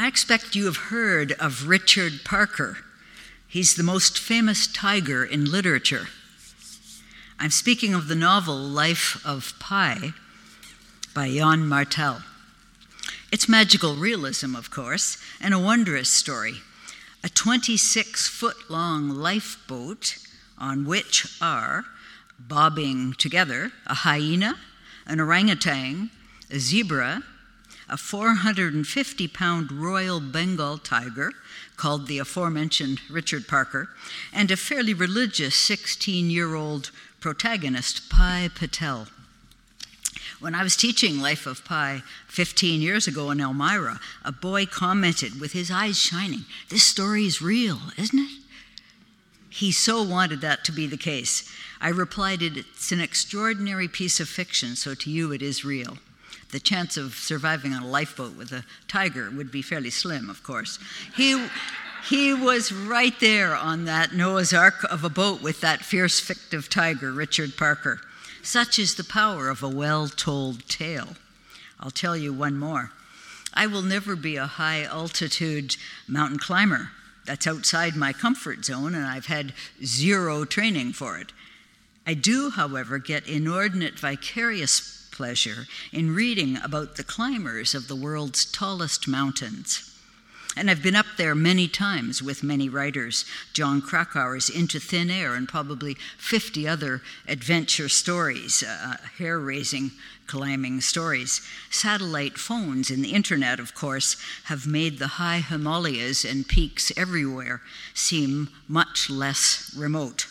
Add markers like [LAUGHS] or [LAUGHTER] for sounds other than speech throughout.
I expect you have heard of Richard Parker. He's the most famous tiger in literature. I'm speaking of the novel Life of Pi by Yann Martel. It's magical realism, of course, and a wondrous story. A 26 foot long lifeboat on which are bobbing together a hyena, an orangutan, a zebra, a 450 pound Royal Bengal tiger called the aforementioned Richard Parker, and a fairly religious 16 year old protagonist, Pi Patel. When I was teaching Life of Pi 15 years ago in Elmira, a boy commented with his eyes shining, This story is real, isn't it? He so wanted that to be the case. I replied, It's an extraordinary piece of fiction, so to you it is real. The chance of surviving on a lifeboat with a tiger would be fairly slim, of course. He, he was right there on that Noah's Ark of a boat with that fierce, fictive tiger, Richard Parker. Such is the power of a well told tale. I'll tell you one more. I will never be a high altitude mountain climber. That's outside my comfort zone, and I've had zero training for it. I do, however, get inordinate vicarious pleasure in reading about the climbers of the world's tallest mountains. And I've been up there many times with many writers Jon Krakauer's Into Thin Air, and probably 50 other adventure stories, uh, hair raising climbing stories. Satellite phones and the internet, of course, have made the high Himalayas and peaks everywhere seem much less remote.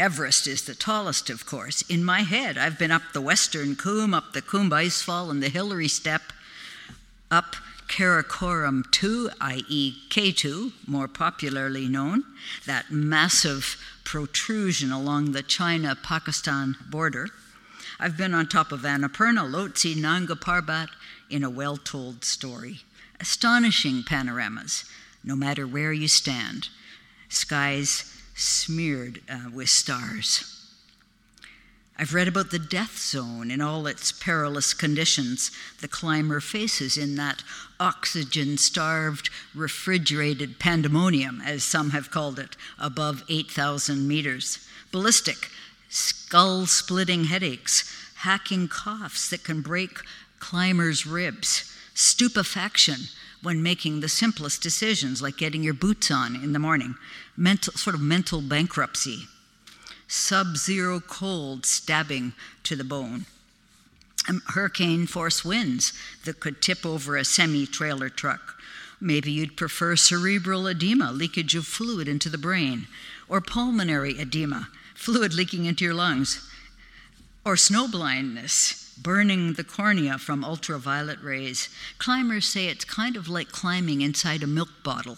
Everest is the tallest, of course. In my head, I've been up the Western Cwm, up the Khumbu Icefall, and the Hillary Step, up Karakoram 2, i.e., K2, more popularly known, that massive protrusion along the China Pakistan border. I've been on top of Annapurna, Lhotse, Nanga Parbat in a well told story. Astonishing panoramas, no matter where you stand. Skies smeared uh, with stars. I've read about the death zone in all its perilous conditions the climber faces in that oxygen starved, refrigerated pandemonium, as some have called it, above 8,000 meters. Ballistic, skull splitting headaches, hacking coughs that can break climbers' ribs, stupefaction when making the simplest decisions, like getting your boots on in the morning, mental, sort of mental bankruptcy, sub zero cold stabbing to the bone, um, hurricane force winds that could tip over a semi trailer truck. Maybe you'd prefer cerebral edema, leakage of fluid into the brain, or pulmonary edema, fluid leaking into your lungs, or snow blindness, burning the cornea from ultraviolet rays. Climbers say it's kind of like climbing inside a milk bottle.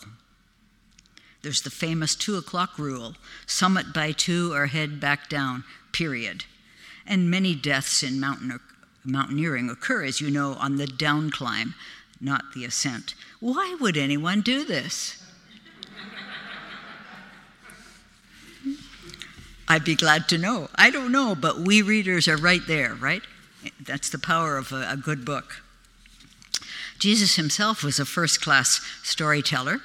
There's the famous two o'clock rule summit by two or head back down, period. And many deaths in mountain, mountaineering occur, as you know, on the down climb, not the ascent. Why would anyone do this? I'd be glad to know. I don't know, but we readers are right there, right? That's the power of a, a good book. Jesus himself was a first class storyteller.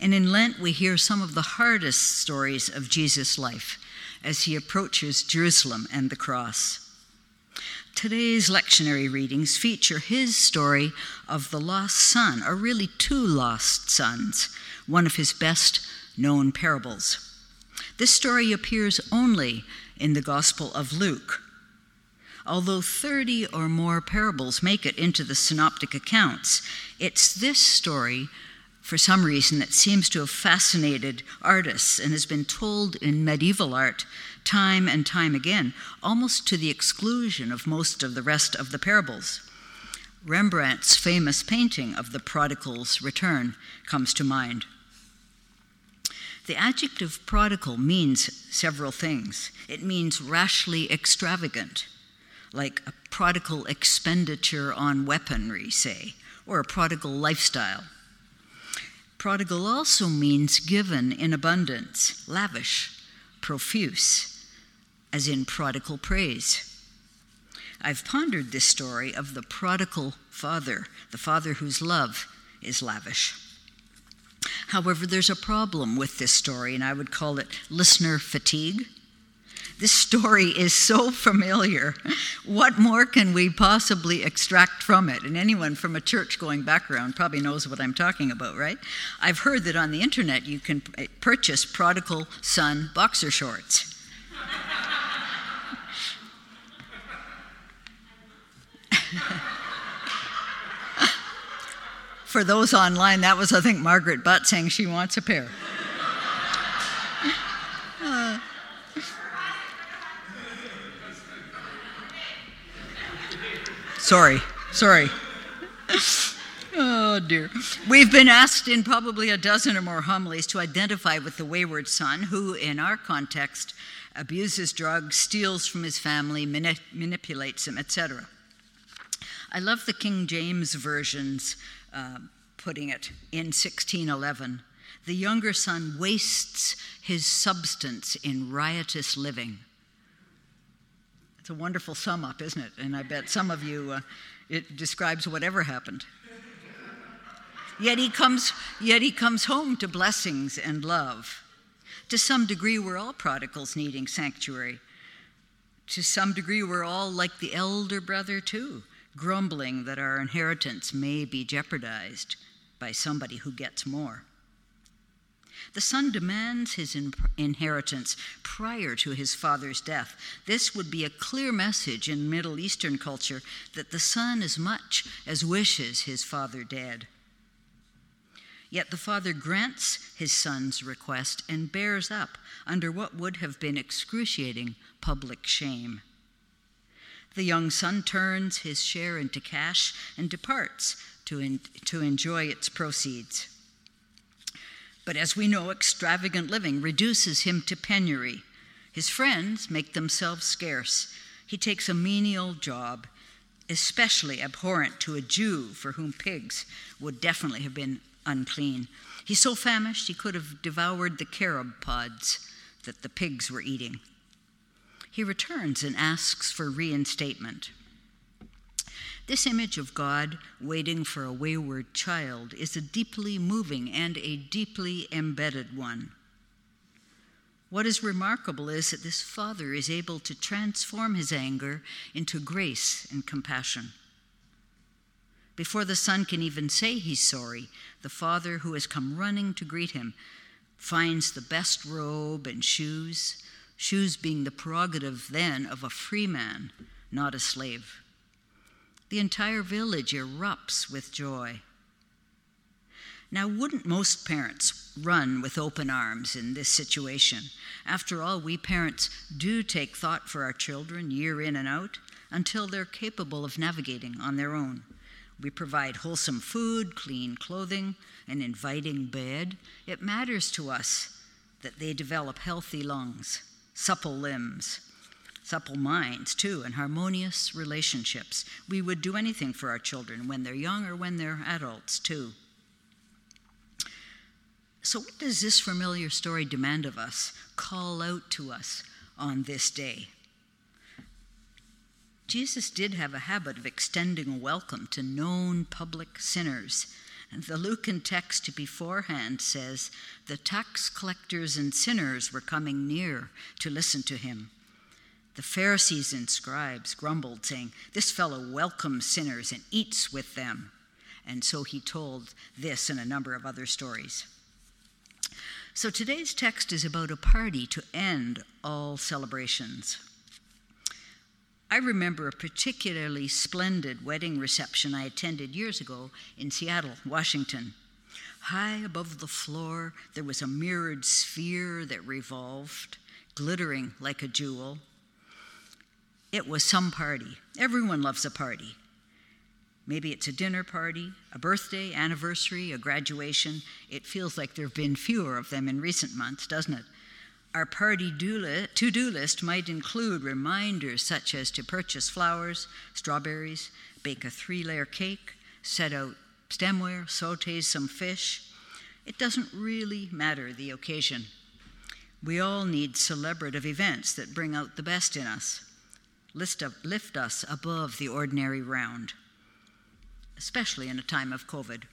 And in Lent, we hear some of the hardest stories of Jesus' life as he approaches Jerusalem and the cross. Today's lectionary readings feature his story of the lost son, or really two lost sons, one of his best known parables. This story appears only in the Gospel of Luke. Although 30 or more parables make it into the synoptic accounts, it's this story for some reason that seems to have fascinated artists and has been told in medieval art time and time again, almost to the exclusion of most of the rest of the parables. Rembrandt's famous painting of the prodigal's return comes to mind. The adjective prodigal means several things. It means rashly extravagant, like a prodigal expenditure on weaponry, say, or a prodigal lifestyle. Prodigal also means given in abundance, lavish, profuse, as in prodigal praise. I've pondered this story of the prodigal Father, the Father whose love is lavish. However, there's a problem with this story, and I would call it listener fatigue. This story is so familiar. What more can we possibly extract from it? And anyone from a church going background probably knows what I'm talking about, right? I've heard that on the internet you can eh, purchase prodigal son boxer shorts. [LAUGHS] For those online, that was, I think, Margaret Butt saying she wants a pair. Uh, sorry, sorry. Oh dear. We've been asked in probably a dozen or more homilies to identify with the wayward son who, in our context, abuses drugs, steals from his family, mani- manipulates him, etc. I love the King James versions uh, putting it in 1611. The younger son wastes his substance in riotous living. It's a wonderful sum up, isn't it? And I bet some of you, uh, it describes whatever happened. Yet he comes, yet he comes home to blessings and love. To some degree, we're all prodigals needing sanctuary. To some degree, we're all like the elder brother, too, grumbling that our inheritance may be jeopardized by somebody who gets more. The son demands his in- inheritance prior to his father's death. This would be a clear message in Middle Eastern culture that the son as much as wishes his father dead. Yet the father grants his son's request and bears up under what would have been excruciating public shame. The young son turns his share into cash and departs to, to enjoy its proceeds. But as we know, extravagant living reduces him to penury. His friends make themselves scarce. He takes a menial job, especially abhorrent to a Jew for whom pigs would definitely have been unclean. He's so famished he could have devoured the carob pods that the pigs were eating he returns and asks for reinstatement. This image of God waiting for a wayward child is a deeply moving and a deeply embedded one. What is remarkable is that this father is able to transform his anger into grace and compassion. Before the son can even say he's sorry, the father who has come running to greet him finds the best robe and shoes shoes being the prerogative then of a free man, not a slave. The entire village erupts with joy. Now, wouldn't most parents run with open arms in this situation? After all, we parents do take thought for our children year in and out until they're capable of navigating on their own. We provide wholesome food, clean clothing, an inviting bed. It matters to us that they develop healthy lungs supple limbs, supple minds, too, and harmonious relationships. We would do anything for our children when they're young or when they're adults, too. So, what does this familiar story demand of us, call out to us on this day? Jesus did have a habit of extending a welcome to known public sinners and the Lucan text beforehand says, The tax collectors and sinners were coming near to listen to him. The Pharisees and scribes grumbled, saying, This fellow welcomes sinners and eats with them. And so he told this and a number of other stories. So today's text is about a party to end all celebrations. I remember a particularly splendid wedding reception I attended years ago in Seattle, Washington. High above the floor, there was a mirrored sphere that revolved, glittering like a jewel. It was some party. Everyone loves a party. Maybe it's a dinner party, a birthday, anniversary, a graduation. It feels like there have been fewer of them in recent months, doesn't it? Our party to do list might include reminders such as to purchase flowers, strawberries, bake a three layer cake, set out stemware, saute some fish. It doesn't really matter the occasion. We all need celebrative events that bring out the best in us, lift us above the ordinary round. especially in a time of COVID.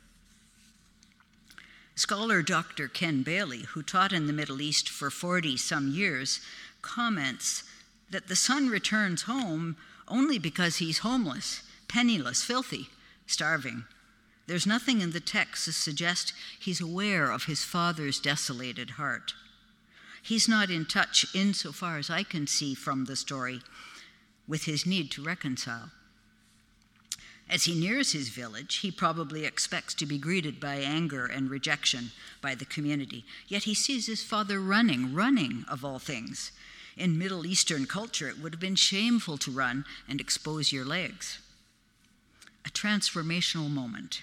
Scholar Dr. Ken Bailey, who taught in the Middle East for 40 some years, comments that the son returns home only because he's homeless, penniless, filthy, starving. There's nothing in the text to suggest he's aware of his father's desolated heart. He's not in touch, insofar as I can see from the story, with his need to reconcile. As he nears his village, he probably expects to be greeted by anger and rejection by the community. Yet he sees his father running, running of all things. In Middle Eastern culture, it would have been shameful to run and expose your legs. A transformational moment.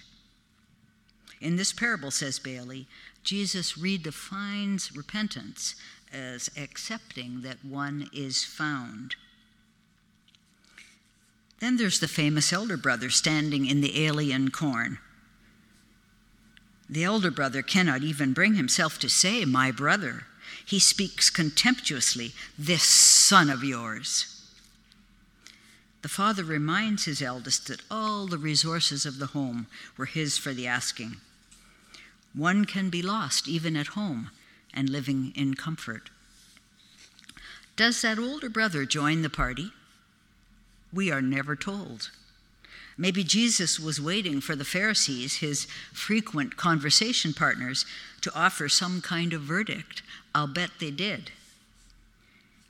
In this parable, says Bailey, Jesus redefines repentance as accepting that one is found. Then there's the famous elder brother standing in the alien corn. The elder brother cannot even bring himself to say, My brother. He speaks contemptuously, This son of yours. The father reminds his eldest that all the resources of the home were his for the asking. One can be lost even at home and living in comfort. Does that older brother join the party? We are never told. Maybe Jesus was waiting for the Pharisees, his frequent conversation partners, to offer some kind of verdict. I'll bet they did.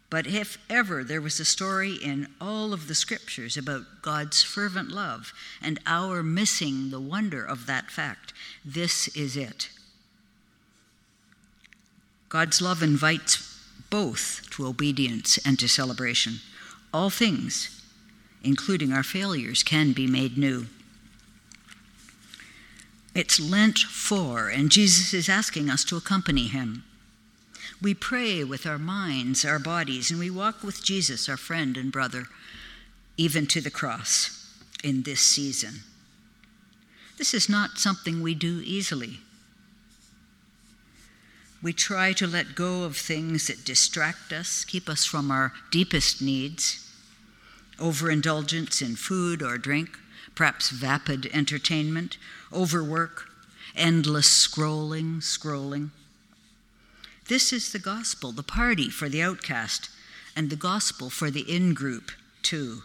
But if ever there was a story in all of the scriptures about God's fervent love and our missing the wonder of that fact, this is it. God's love invites both to obedience and to celebration. All things, including our failures, can be made new. It's Lent 4, and Jesus is asking us to accompany him. We pray with our minds, our bodies, and we walk with Jesus, our friend and brother, even to the cross in this season. This is not something we do easily. We try to let go of things that distract us, keep us from our deepest needs overindulgence in food or drink, perhaps vapid entertainment, overwork, endless scrolling, scrolling. This is the gospel, the party for the outcast, and the gospel for the in group, too.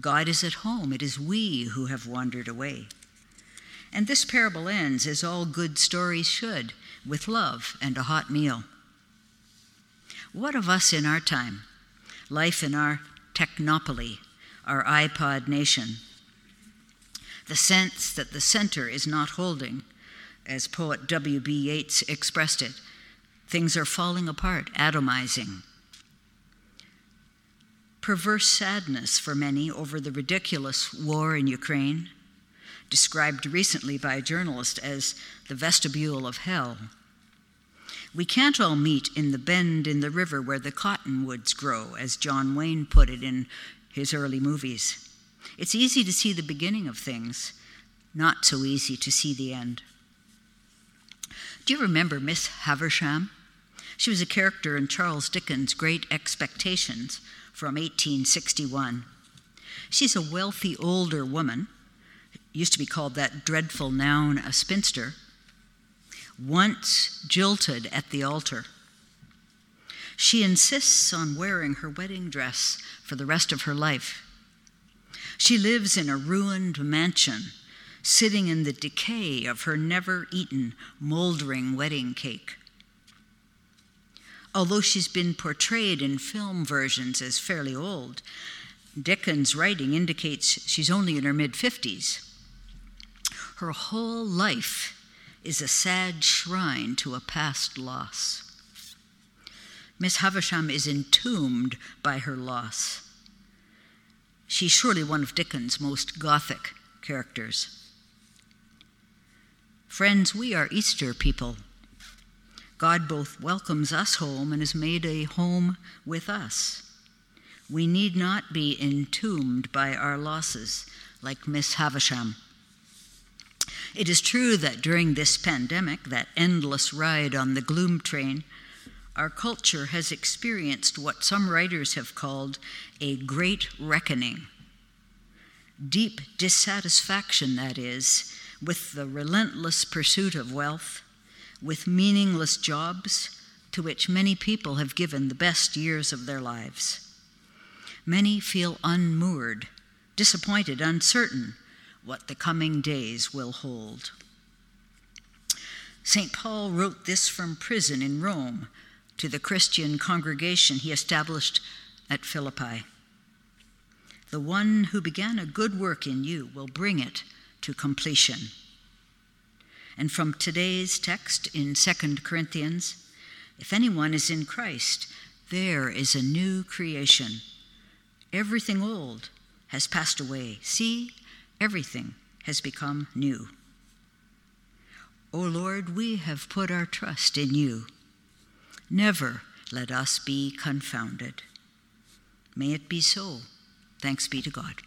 God is at home. It is we who have wandered away. And this parable ends, as all good stories should, with love and a hot meal. What of us in our time? Life in our technopoly, our iPod nation. The sense that the center is not holding, as poet W.B. Yeats expressed it, Things are falling apart, atomizing. Perverse sadness for many over the ridiculous war in Ukraine, described recently by a journalist as the vestibule of hell. We can't all meet in the bend in the river where the cottonwoods grow, as John Wayne put it in his early movies. It's easy to see the beginning of things, not so easy to see the end. Do you remember Miss Havisham? She was a character in Charles Dickens' Great Expectations from 1861. She's a wealthy older woman, used to be called that dreadful noun, a spinster, once jilted at the altar. She insists on wearing her wedding dress for the rest of her life. She lives in a ruined mansion, sitting in the decay of her never eaten, moldering wedding cake although she's been portrayed in film versions as fairly old. Dickens' writing indicates she's only in her mid 50s. Her whole life is a sad shrine to a past loss. Miss Havisham is entombed by her loss. She's surely one of Dickens' most Gothic characters. Friends, we are Easter people. God both welcomes us home and has made a home with us. We need not be entombed by our losses like Miss Havisham. It is true that during this pandemic, that endless ride on the gloom train, our culture has experienced what some writers have called a great reckoning. deep dissatisfaction, that is, with the relentless pursuit of wealth, with meaningless jobs to which many people have given the best years of their lives. Many feel unmoored, disappointed, uncertain what the coming days will hold. St. Paul wrote this from prison in Rome to the Christian congregation he established at Philippi. The one who began a good work in you will bring it to completion. And from today's text in 2 Corinthians, if anyone is in Christ, there is a new creation. Everything old has passed away. See, everything has become new. O Lord, we have put our trust in you. Never let us be confounded. May it be so. Thanks be to God.